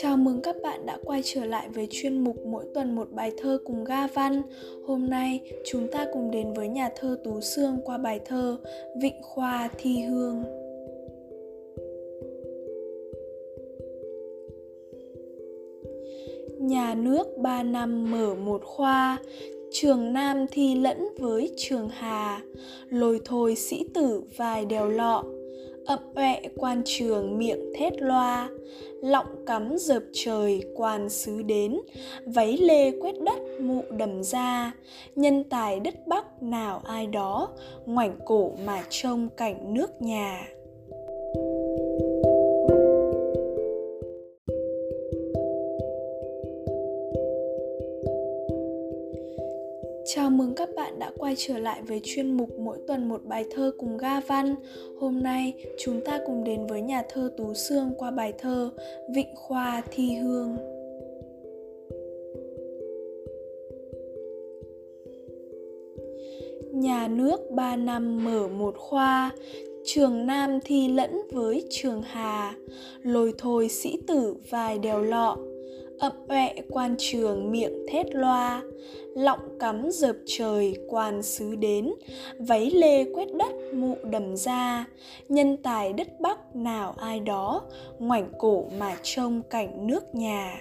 Chào mừng các bạn đã quay trở lại với chuyên mục mỗi tuần một bài thơ cùng Ga Văn. Hôm nay chúng ta cùng đến với nhà thơ Tú Sương qua bài thơ Vịnh Khoa Thi Hương. Nhà nước ba năm mở một khoa, trường Nam thi lẫn với trường Hà, lồi thôi sĩ tử vài đèo lọ, ậm ọe quan trường miệng thét loa. Lọng cắm dợp trời quan sứ đến, váy lê quét đất mụ đầm ra. Nhân tài đất bắc nào ai đó, ngoảnh cổ mà trông cảnh nước nhà. Chào mừng các bạn đã quay trở lại với chuyên mục mỗi tuần một bài thơ cùng Ga Văn. Hôm nay chúng ta cùng đến với nhà thơ Tú Sương qua bài thơ Vịnh Khoa Thi Hương. Nhà nước ba năm mở một khoa, trường Nam thi lẫn với trường Hà, lôi thôi sĩ tử vài đèo lọ, ậm ọe quan trường miệng thét loa, lọng cắm dợp trời quan sứ đến, váy lê quét đất mụ đầm ra, nhân tài đất bắc nào ai đó, ngoảnh cổ mà trông cảnh nước nhà.